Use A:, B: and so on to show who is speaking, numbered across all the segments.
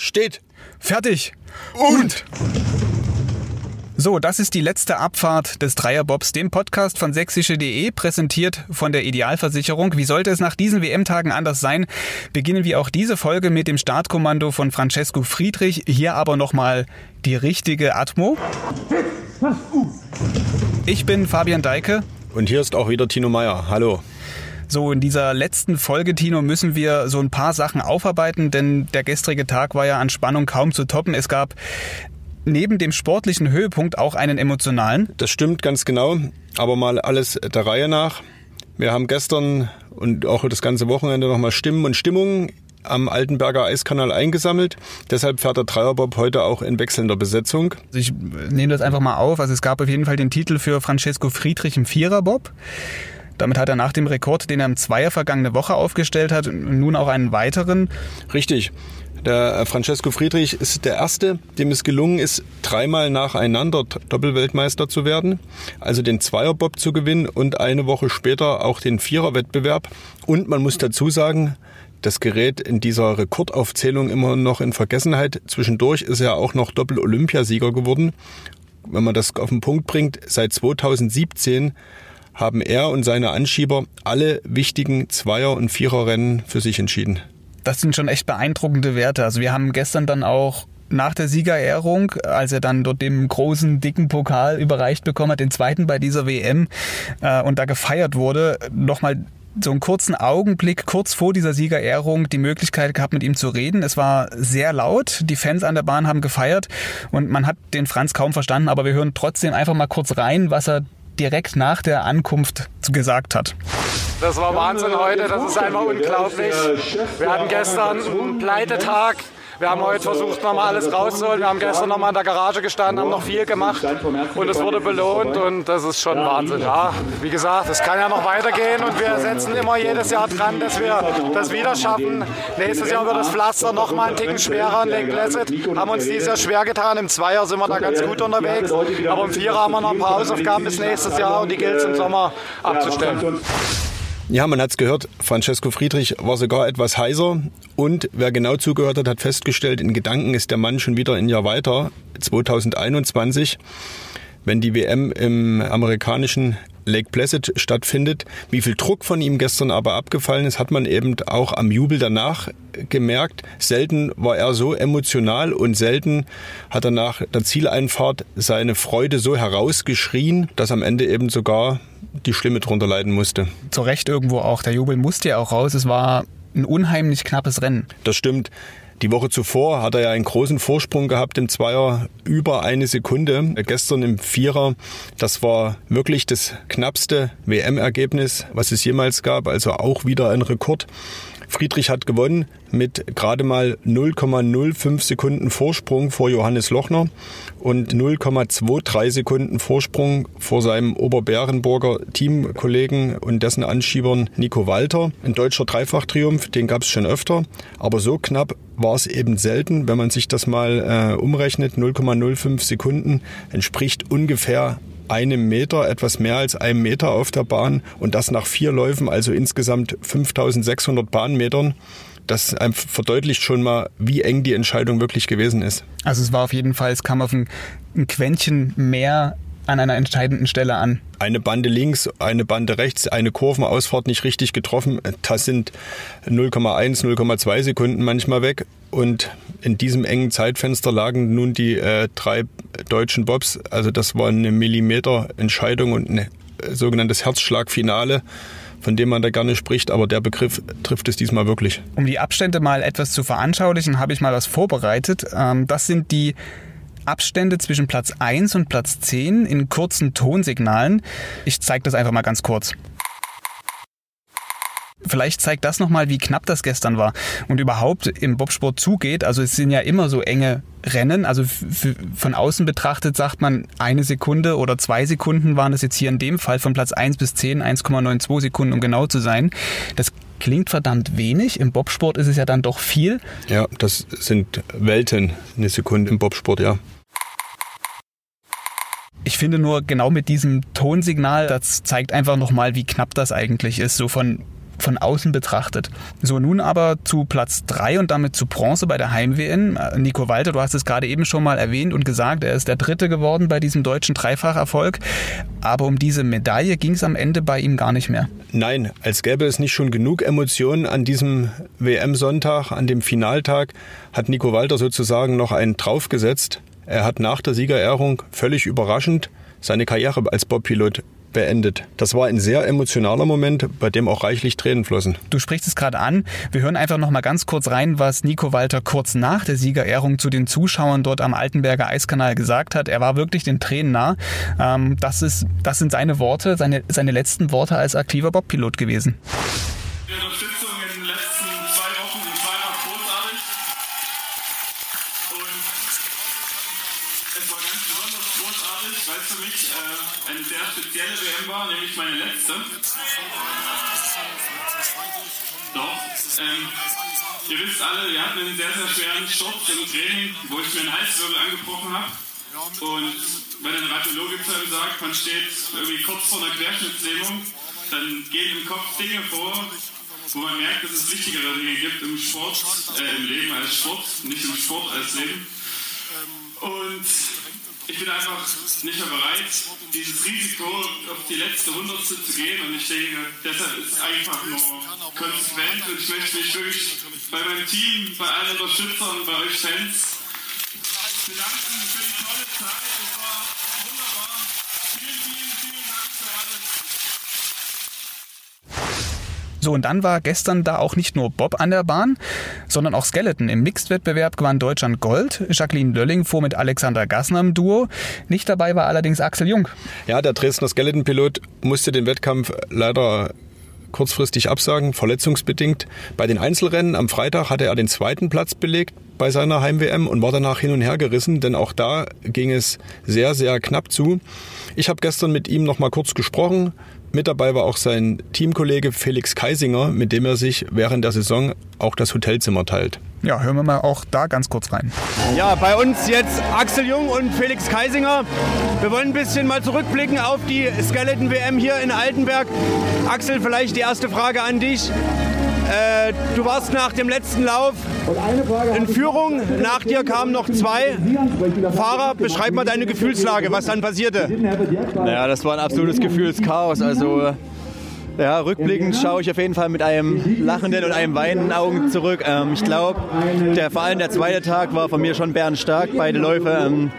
A: Steht.
B: Fertig.
A: Und.
B: So, das ist die letzte Abfahrt des Dreierbobs, dem Podcast von sächsische.de, präsentiert von der Idealversicherung. Wie sollte es nach diesen WM-Tagen anders sein? Beginnen wir auch diese Folge mit dem Startkommando von Francesco Friedrich. Hier aber nochmal die richtige Atmo. Ich bin Fabian Deike.
A: Und hier ist auch wieder Tino Meyer. Hallo.
B: So, in dieser letzten Folge, Tino, müssen wir so ein paar Sachen aufarbeiten, denn der gestrige Tag war ja an Spannung kaum zu toppen. Es gab neben dem sportlichen Höhepunkt auch einen emotionalen.
A: Das stimmt ganz genau, aber mal alles der Reihe nach. Wir haben gestern und auch das ganze Wochenende nochmal Stimmen und Stimmungen am Altenberger Eiskanal eingesammelt. Deshalb fährt der Dreierbob heute auch in wechselnder Besetzung.
B: Also ich nehme das einfach mal auf. Also es gab auf jeden Fall den Titel für Francesco Friedrich im Viererbob. Damit hat er nach dem Rekord, den er im Zweier vergangene Woche aufgestellt hat, nun auch einen weiteren.
A: Richtig. Der Francesco Friedrich ist der Erste, dem es gelungen ist, dreimal nacheinander Doppelweltmeister zu werden, also den Zweierbob zu gewinnen und eine Woche später auch den Viererwettbewerb. Und man muss dazu sagen, das gerät in dieser Rekordaufzählung immer noch in Vergessenheit. Zwischendurch ist er auch noch Doppel-Olympiasieger geworden. Wenn man das auf den Punkt bringt, seit 2017 haben er und seine Anschieber alle wichtigen Zweier- und Viererrennen für sich entschieden.
B: Das sind schon echt beeindruckende Werte. Also wir haben gestern dann auch nach der Siegerehrung, als er dann dort den großen, dicken Pokal überreicht bekommen hat, den zweiten bei dieser WM äh, und da gefeiert wurde, nochmal so einen kurzen Augenblick kurz vor dieser Siegerehrung die Möglichkeit gehabt, mit ihm zu reden. Es war sehr laut, die Fans an der Bahn haben gefeiert und man hat den Franz kaum verstanden, aber wir hören trotzdem einfach mal kurz rein, was er direkt nach der Ankunft gesagt hat.
C: Das war Wahnsinn heute, das ist einfach unglaublich. Wir hatten gestern einen Pleitetag. Wir haben heute versucht, nochmal alles rauszuholen. Wir haben gestern nochmal in der Garage gestanden, haben noch viel gemacht und es wurde belohnt und das ist schon Wahnsinn. Ja, wie gesagt, es kann ja noch weitergehen und wir setzen immer jedes Jahr dran, dass wir das wieder schaffen. Nächstes Jahr wird das Pflaster nochmal einen Ticken schwerer in Lake Placid. Haben uns dieses Jahr schwer getan. Im Zweier sind wir da ganz gut unterwegs, aber im Vierer haben wir noch ein paar Hausaufgaben bis nächstes Jahr und die gilt es im Sommer abzustellen.
A: Ja, man hat's gehört, Francesco Friedrich war sogar etwas heiser. Und wer genau zugehört hat, hat festgestellt, in Gedanken ist der Mann schon wieder ein Jahr weiter, 2021, wenn die WM im amerikanischen Lake Placid stattfindet. Wie viel Druck von ihm gestern aber abgefallen ist, hat man eben auch am Jubel danach gemerkt. Selten war er so emotional und selten hat er nach der Zieleinfahrt seine Freude so herausgeschrien, dass am Ende eben sogar die Stimme drunter leiden musste.
B: Zu Recht irgendwo auch. Der Jubel musste ja auch raus. Es war ein unheimlich knappes Rennen.
A: Das stimmt. Die Woche zuvor hat er ja einen großen Vorsprung gehabt im Zweier über eine Sekunde. Gestern im Vierer, das war wirklich das knappste WM-Ergebnis, was es jemals gab. Also auch wieder ein Rekord. Friedrich hat gewonnen mit gerade mal 0,05 Sekunden Vorsprung vor Johannes Lochner und 0,23 Sekunden Vorsprung vor seinem Oberbärenburger Teamkollegen und dessen Anschiebern Nico Walter. Ein deutscher Dreifachtriumph, den gab es schon öfter, aber so knapp war es eben selten. Wenn man sich das mal äh, umrechnet, 0,05 Sekunden entspricht ungefähr einem Meter, etwas mehr als einem Meter auf der Bahn und das nach vier Läufen, also insgesamt 5600 Bahnmetern. Das verdeutlicht schon mal, wie eng die Entscheidung wirklich gewesen ist.
B: Also es war auf jeden Fall, es kam auf ein, ein Quäntchen mehr an einer entscheidenden Stelle an.
A: Eine Bande links, eine Bande rechts, eine Kurvenausfahrt nicht richtig getroffen. Das sind 0,1, 0,2 Sekunden manchmal weg. Und in diesem engen Zeitfenster lagen nun die äh, drei deutschen Bobs. Also das war eine Millimeter-Entscheidung und ein äh, sogenanntes Herzschlagfinale von dem man da gerne spricht, aber der Begriff trifft es diesmal wirklich.
B: Um die Abstände mal etwas zu veranschaulichen, habe ich mal was vorbereitet. Ähm, das sind die Abstände zwischen Platz 1 und Platz 10 in kurzen Tonsignalen. Ich zeige das einfach mal ganz kurz. Vielleicht zeigt das nochmal, wie knapp das gestern war und überhaupt im Bobsport zugeht. Also es sind ja immer so enge Rennen. Also von außen betrachtet sagt man, eine Sekunde oder zwei Sekunden waren das jetzt hier in dem Fall von Platz 1 bis 10, 1,92 Sekunden, um genau zu sein. Das klingt verdammt wenig. Im Bobsport ist es ja dann doch viel.
A: Ja, das sind Welten, eine Sekunde im Bobsport, ja.
B: Ich finde nur genau mit diesem Tonsignal, das zeigt einfach nochmal, wie knapp das eigentlich ist. So von von außen betrachtet. So, nun aber zu Platz 3 und damit zu Bronze bei der Heim-WN. Nico Walter, du hast es gerade eben schon mal erwähnt und gesagt, er ist der Dritte geworden bei diesem deutschen Dreifacherfolg. Aber um diese Medaille ging es am Ende bei ihm gar nicht mehr.
A: Nein, als gäbe es nicht schon genug Emotionen an diesem WM-Sonntag, an dem Finaltag, hat Nico Walter sozusagen noch einen draufgesetzt. Er hat nach der Siegerehrung völlig überraschend seine Karriere als Bobpilot beendet. Das war ein sehr emotionaler Moment, bei dem auch reichlich Tränen flossen.
B: Du sprichst es gerade an. Wir hören einfach noch mal ganz kurz rein, was Nico Walter kurz nach der Siegerehrung zu den Zuschauern dort am Altenberger Eiskanal gesagt hat. Er war wirklich den Tränen nah. Ähm, das, ist, das sind seine Worte, seine, seine letzten Worte als aktiver Bobpilot gewesen.
D: nämlich ähm, ihr wisst alle, wir hatten einen sehr, sehr schweren Sturz im Training, wo ich mir einen Halswirbel angebrochen habe. Und wenn ein Radiologe zu einem sagt, man steht irgendwie kurz vor einer Querschnittslähmung, dann gehen im Kopf Dinge vor, wo man merkt, dass es wichtigere Dinge gibt im Sport, äh, im Leben als Sport, nicht im Sport als Leben. Und ich bin einfach nicht mehr bereit, dieses Risiko auf die letzte Hundertstel zu gehen. Und ich denke, deshalb ist es einfach nur konsequent. Und ich möchte mich wirklich bei meinem Team, bei allen Unterstützern, bei euch Fans bedanken für die tolle Zeit. Es war wunderbar. Vielen, vielen, vielen Dank für alles.
B: So, und dann war gestern da auch nicht nur Bob an der Bahn, sondern auch Skeleton. Im Mixed-Wettbewerb gewann Deutschland Gold. Jacqueline Lölling fuhr mit Alexander Gassner im Duo. Nicht dabei war allerdings Axel Jung.
A: Ja, der Dresdner Skeleton-Pilot musste den Wettkampf leider kurzfristig absagen, verletzungsbedingt. Bei den Einzelrennen am Freitag hatte er den zweiten Platz belegt bei seiner Heim-WM und war danach hin und her gerissen, denn auch da ging es sehr, sehr knapp zu. Ich habe gestern mit ihm noch mal kurz gesprochen, mit dabei war auch sein Teamkollege Felix Keisinger, mit dem er sich während der Saison auch das Hotelzimmer teilt.
B: Ja, hören wir mal auch da ganz kurz rein.
E: Ja, bei uns jetzt Axel Jung und Felix Keisinger. Wir wollen ein bisschen mal zurückblicken auf die Skeleton WM hier in Altenberg. Axel, vielleicht die erste Frage an dich. Äh, du warst nach dem letzten Lauf in Führung. Nach dir kamen noch zwei Fahrer. Beschreib mal deine Gefühlslage, was dann passierte.
F: Naja, das war ein absolutes Gefühlschaos. Also ja, rückblickend schaue ich auf jeden Fall mit einem lachenden und einem weinenden Augen zurück. Ähm, ich glaube, vor allem der zweite Tag war von mir schon bärenstark. Beide Läufe. Ähm,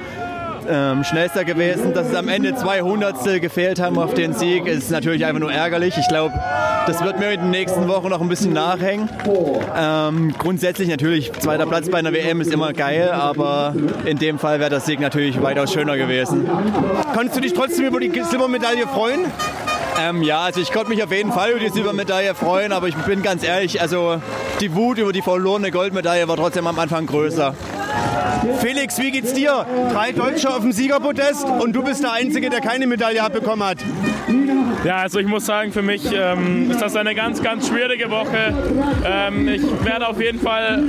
F: ähm, schnellster gewesen. Dass es am Ende zwei Hundertstel gefehlt haben auf den Sieg, ist natürlich einfach nur ärgerlich. Ich glaube, das wird mir in den nächsten Wochen noch ein bisschen nachhängen. Ähm, grundsätzlich natürlich, zweiter Platz bei einer WM ist immer geil, aber in dem Fall wäre das Sieg natürlich weitaus schöner gewesen.
E: Konntest du dich trotzdem über die Silbermedaille freuen?
F: Ähm, ja, also ich konnte mich auf jeden Fall über die Silbermedaille freuen, aber ich bin ganz ehrlich, also die Wut über die verlorene Goldmedaille war trotzdem am Anfang größer.
E: Felix, wie geht's dir? Drei Deutsche auf dem Siegerpodest und du bist der Einzige, der keine Medaille abbekommen hat.
G: Ja, also ich muss sagen, für mich ähm, ist das eine ganz, ganz schwierige Woche. Ähm, ich werde auf jeden Fall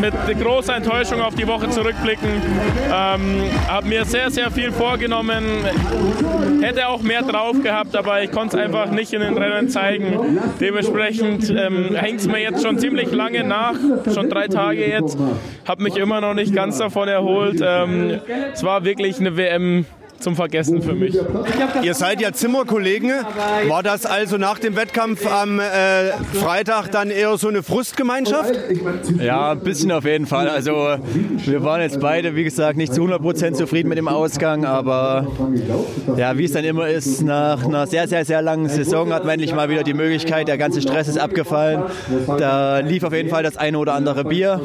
G: mit großer Enttäuschung auf die Woche zurückblicken. Ähm, habe mir sehr, sehr viel vorgenommen. Hätte auch mehr drauf gehabt, aber ich konnte es einfach nicht in den Rennen zeigen. Dementsprechend ähm, hängt es mir jetzt schon ziemlich lange nach, schon drei Tage jetzt. Habe mich immer noch nicht ganz davon erholt. Ähm, es war wirklich eine WM zum Vergessen für mich.
E: Ihr seid ja Zimmerkollegen. War das also nach dem Wettkampf am äh, Freitag dann eher so eine Frustgemeinschaft?
F: Ja, ein bisschen auf jeden Fall. Also wir waren jetzt beide, wie gesagt, nicht zu 100% zufrieden mit dem Ausgang, aber ja, wie es dann immer ist, nach einer sehr, sehr, sehr langen Saison hat man endlich mal wieder die Möglichkeit, der ganze Stress ist abgefallen. Da lief auf jeden Fall das eine oder andere Bier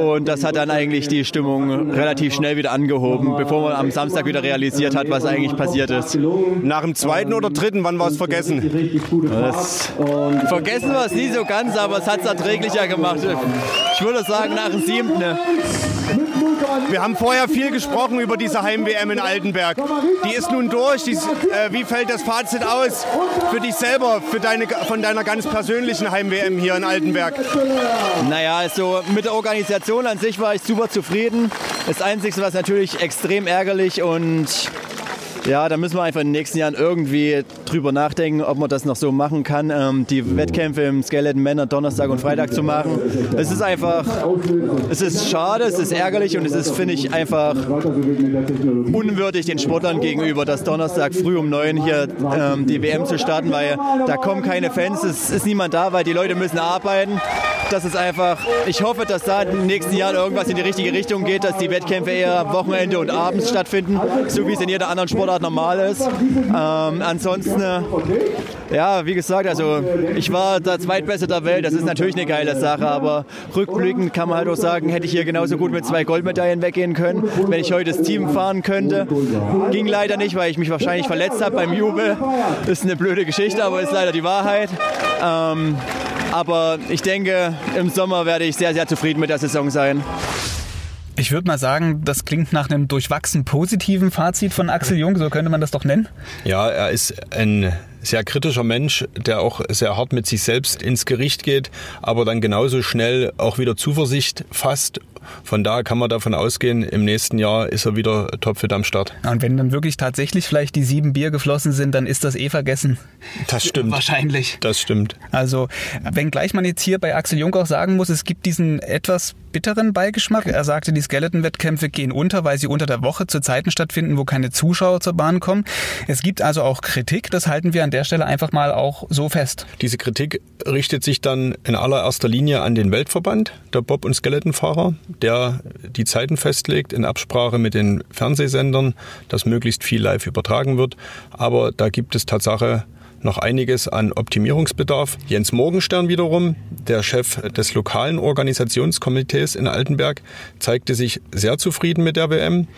F: und das hat dann eigentlich die Stimmung relativ schnell wieder angehoben, bevor man am Samstag wieder realisiert hat, was eigentlich passiert ist.
E: Nach dem zweiten oder dritten, wann war es vergessen?
F: Vergessen war es nie so ganz, aber es hat es erträglicher gemacht. Ich würde sagen, nach dem siebten. Ne?
E: Wir haben vorher viel gesprochen über diese Heim-WM in Altenberg. Die ist nun durch. Die, äh, wie fällt das Fazit aus für dich selber, für deine, von deiner ganz persönlichen Heim-WM hier in Altenberg?
F: Naja, also mit der Organisation an sich war ich super zufrieden. Das Einzige, was natürlich extrem ärgerlich und ja, da müssen wir einfach in den nächsten Jahren irgendwie drüber nachdenken, ob man das noch so machen kann, ähm, die Wettkämpfe im Skeleton Männer Donnerstag und Freitag zu machen. Es ist einfach, es ist schade, es ist ärgerlich und es ist, finde ich, einfach unwürdig den Sportlern gegenüber, dass Donnerstag früh um neun hier ähm, die WM zu starten, weil da kommen keine Fans, es ist niemand da, weil die Leute müssen arbeiten. Das ist einfach, ich hoffe, dass da in den nächsten Jahren irgendwas in die richtige Richtung geht, dass die Wettkämpfe eher am Wochenende und abends stattfinden, so wie es in jeder anderen Sportart normal ist. Ähm, ansonsten, äh, ja, wie gesagt, also ich war der Zweitbeste der Welt, das ist natürlich eine geile Sache, aber rückblickend kann man halt auch sagen, hätte ich hier genauso gut mit zwei Goldmedaillen weggehen können, wenn ich heute das Team fahren könnte. Ging leider nicht, weil ich mich wahrscheinlich verletzt habe beim Jubel. Ist eine blöde Geschichte, aber ist leider die Wahrheit. Ähm, aber ich denke, im Sommer werde ich sehr, sehr zufrieden mit der Saison sein.
B: Ich würde mal sagen, das klingt nach einem durchwachsen positiven Fazit von Axel Jung, so könnte man das doch nennen.
A: Ja, er ist ein sehr kritischer Mensch, der auch sehr hart mit sich selbst ins Gericht geht, aber dann genauso schnell auch wieder Zuversicht fasst von daher kann man davon ausgehen, im nächsten Jahr ist er wieder topfit am Start.
B: Und wenn dann wirklich tatsächlich vielleicht die sieben Bier geflossen sind, dann ist das eh vergessen.
A: Das stimmt.
B: Wahrscheinlich.
A: Das stimmt.
B: Also, wenngleich man jetzt hier bei Axel Jung auch sagen muss, es gibt diesen etwas bitteren Beigeschmack. Er sagte, die Skeleton-Wettkämpfe gehen unter, weil sie unter der Woche zu Zeiten stattfinden, wo keine Zuschauer zur Bahn kommen. Es gibt also auch Kritik, das halten wir an der Stelle einfach mal auch so fest.
A: Diese Kritik richtet sich dann in allererster Linie an den Weltverband der Bob- und Skeletonfahrer, der die Zeiten festlegt in Absprache mit den Fernsehsendern, dass möglichst viel live übertragen wird. Aber da gibt es Tatsache noch einiges an Optimierungsbedarf. Jens Morgenstern wiederum, der Chef des lokalen Organisationskomitees in Altenberg, zeigte sich sehr zufrieden mit der WM.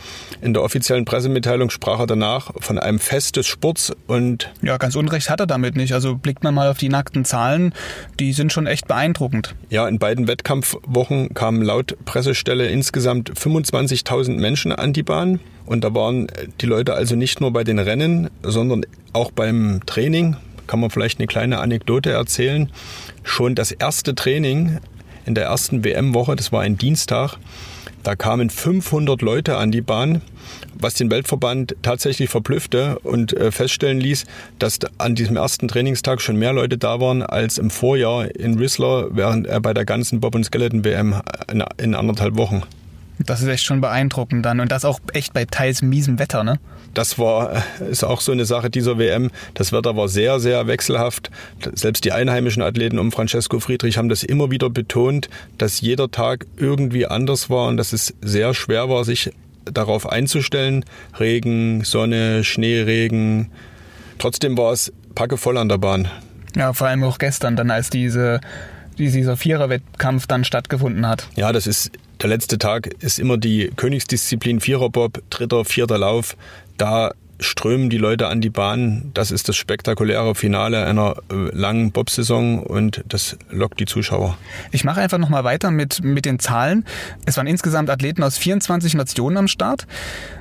A: In der offiziellen Pressemitteilung sprach er danach von einem Fest des Sports und
B: ja, ganz unrecht hat er damit nicht. Also blickt man mal auf die nackten Zahlen, die sind schon echt beeindruckend.
A: Ja, in beiden Wettkampfwochen kamen laut Pressestelle insgesamt 25.000 Menschen an die Bahn. Und da waren die Leute also nicht nur bei den Rennen, sondern auch beim Training. Kann man vielleicht eine kleine Anekdote erzählen. Schon das erste Training in der ersten WM-Woche, das war ein Dienstag, da kamen 500 Leute an die Bahn, was den Weltverband tatsächlich verblüffte und äh, feststellen ließ, dass an diesem ersten Trainingstag schon mehr Leute da waren als im Vorjahr in Whistler, während er bei der ganzen Bob- und Skeleton-WM in anderthalb Wochen.
B: Das ist echt schon beeindruckend dann. Und das auch echt bei teils miesem Wetter, ne?
A: Das war, ist auch so eine Sache dieser WM. Das Wetter war sehr, sehr wechselhaft. Selbst die einheimischen Athleten um Francesco Friedrich haben das immer wieder betont, dass jeder Tag irgendwie anders war und dass es sehr schwer war, sich darauf einzustellen. Regen, Sonne, Schneeregen. Trotzdem war es packevoll an der Bahn.
B: Ja, vor allem auch gestern dann, als diese dieser Viererwettkampf dann stattgefunden hat.
A: Ja, das ist der letzte Tag ist immer die Königsdisziplin Viererbob, dritter, vierter Lauf. Da strömen die Leute an die Bahn. Das ist das spektakuläre Finale einer äh, langen Bobsaison und das lockt die Zuschauer.
B: Ich mache einfach nochmal weiter mit, mit den Zahlen. Es waren insgesamt Athleten aus 24 Nationen am Start.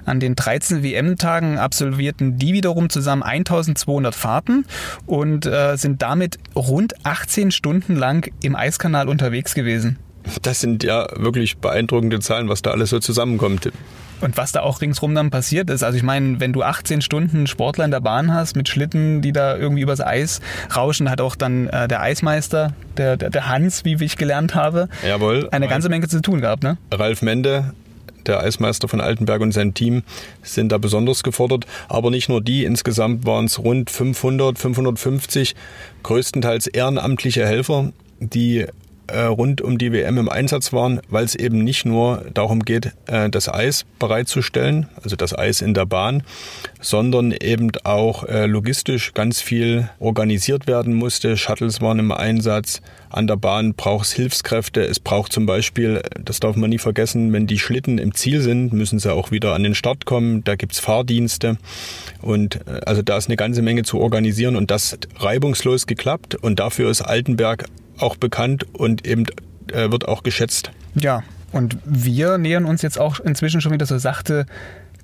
B: An den 13 WM-Tagen absolvierten die wiederum zusammen 1200 Fahrten und äh, sind damit rund 18 Stunden lang im Eiskanal unterwegs gewesen.
A: Das sind ja wirklich beeindruckende Zahlen, was da alles so zusammenkommt.
B: Und was da auch ringsrum dann passiert ist, also ich meine, wenn du 18 Stunden Sportler in der Bahn hast mit Schlitten, die da irgendwie übers Eis rauschen, hat auch dann äh, der Eismeister, der, der, der Hans, wie ich gelernt habe,
A: Jawohl.
B: eine ganze Menge zu tun gehabt. Ne?
A: Ralf Mende, der Eismeister von Altenberg und sein Team sind da besonders gefordert. Aber nicht nur die, insgesamt waren es rund 500, 550 größtenteils ehrenamtliche Helfer, die rund um die WM im Einsatz waren, weil es eben nicht nur darum geht, äh, das Eis bereitzustellen, also das Eis in der Bahn, sondern eben auch äh, logistisch ganz viel organisiert werden musste. Shuttles waren im Einsatz. An der Bahn braucht es Hilfskräfte. Es braucht zum Beispiel, das darf man nie vergessen, wenn die Schlitten im Ziel sind, müssen sie auch wieder an den Start kommen. Da gibt's Fahrdienste. Und also da ist eine ganze Menge zu organisieren und das reibungslos geklappt. Und dafür ist Altenberg auch bekannt und eben äh, wird auch geschätzt.
B: Ja, und wir nähern uns jetzt auch inzwischen schon wieder so sachte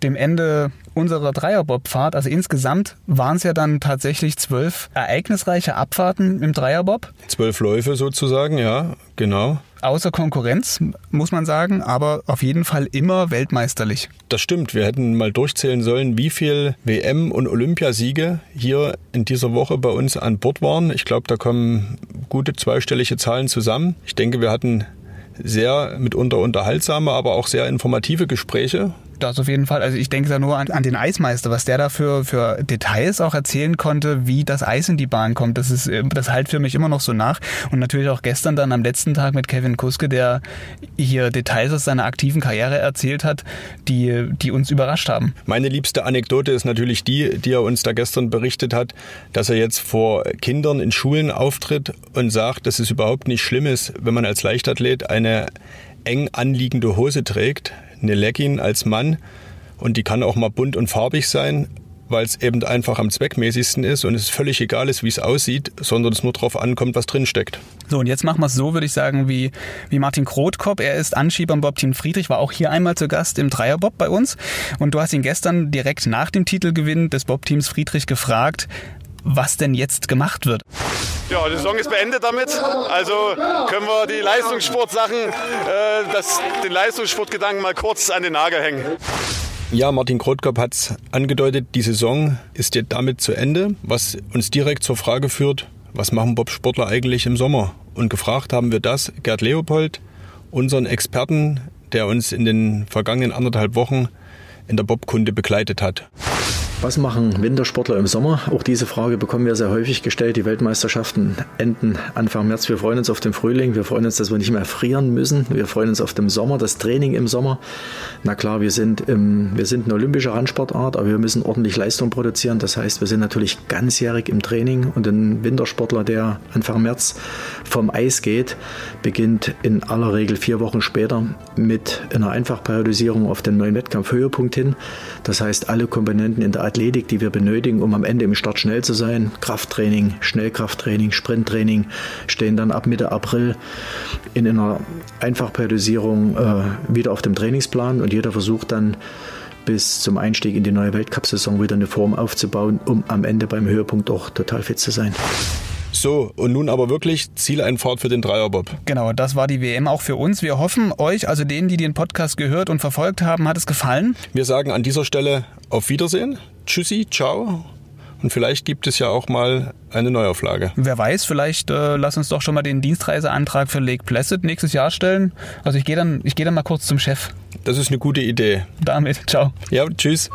B: dem Ende unserer Dreierbobfahrt, also insgesamt waren es ja dann tatsächlich zwölf ereignisreiche Abfahrten im Dreierbob.
A: Zwölf Läufe sozusagen, ja, genau.
B: Außer Konkurrenz, muss man sagen, aber auf jeden Fall immer weltmeisterlich.
A: Das stimmt. Wir hätten mal durchzählen sollen, wie viel WM- und Olympiasiege hier in dieser Woche bei uns an Bord waren. Ich glaube, da kommen gute zweistellige Zahlen zusammen. Ich denke, wir hatten sehr mitunter unterhaltsame, aber auch sehr informative Gespräche
B: das auf jeden Fall. Also ich denke da nur an, an den Eismeister, was der da für, Details auch erzählen konnte, wie das Eis in die Bahn kommt. Das ist, das halt für mich immer noch so nach. Und natürlich auch gestern dann am letzten Tag mit Kevin Kuske, der hier Details aus seiner aktiven Karriere erzählt hat, die, die uns überrascht haben.
A: Meine liebste Anekdote ist natürlich die, die er uns da gestern berichtet hat, dass er jetzt vor Kindern in Schulen auftritt und sagt, dass es überhaupt nicht schlimm ist, wenn man als Leichtathlet eine eng anliegende Hose trägt eine Legging als Mann und die kann auch mal bunt und farbig sein, weil es eben einfach am zweckmäßigsten ist und es völlig egal ist, wie es aussieht, sondern es nur darauf ankommt, was drin steckt.
B: So, und jetzt machen wir es so, würde ich sagen, wie, wie Martin Krotkop. Er ist Anschieber im Bob-Team Friedrich, war auch hier einmal zu Gast im Dreierbob bei uns. Und du hast ihn gestern direkt nach dem Titelgewinn des Bob-Teams Friedrich gefragt, was denn jetzt gemacht wird.
H: Ja, die Saison ist beendet damit. Also können wir die Leistungssportsachen, äh, das, den Leistungssportgedanken mal kurz an den Nagel hängen.
A: Ja, Martin Krotkop hat es angedeutet, die Saison ist jetzt damit zu Ende, was uns direkt zur Frage führt, was machen Bobsportler eigentlich im Sommer? Und gefragt haben wir das Gerd Leopold, unseren Experten, der uns in den vergangenen anderthalb Wochen in der Bobkunde begleitet hat.
I: Was machen Wintersportler im Sommer? Auch diese Frage bekommen wir sehr häufig gestellt. Die Weltmeisterschaften enden Anfang März. Wir freuen uns auf den Frühling. Wir freuen uns, dass wir nicht mehr frieren müssen. Wir freuen uns auf den Sommer, das Training im Sommer. Na klar, wir sind, im, wir sind eine olympische Randsportart, aber wir müssen ordentlich Leistung produzieren. Das heißt, wir sind natürlich ganzjährig im Training und ein Wintersportler, der Anfang März vom Eis geht, beginnt in aller Regel vier Wochen später mit einer Einfachperiodisierung auf den neuen Wettkampfhöhepunkt hin. Das heißt, alle Komponenten in der Athletik, die wir benötigen, um am Ende im Start schnell zu sein. Krafttraining, Schnellkrafttraining, Sprinttraining stehen dann ab Mitte April in einer Einfachperiodisierung äh, wieder auf dem Trainingsplan und jeder versucht dann bis zum Einstieg in die neue Weltcup-Saison wieder eine Form aufzubauen, um am Ende beim Höhepunkt auch total fit zu sein.
A: So, und nun aber wirklich Zieleinfahrt für den Dreierbob.
B: Genau, das war die WM auch für uns. Wir hoffen, euch, also denen, die den Podcast gehört und verfolgt haben, hat es gefallen.
A: Wir sagen an dieser Stelle auf Wiedersehen. Tschüssi, ciao. Und vielleicht gibt es ja auch mal eine Neuauflage.
B: Wer weiß, vielleicht äh, lass uns doch schon mal den Dienstreiseantrag für Lake Placid nächstes Jahr stellen. Also ich gehe dann, ich gehe dann mal kurz zum Chef.
A: Das ist eine gute Idee.
B: Damit, ciao.
A: Ja, tschüss.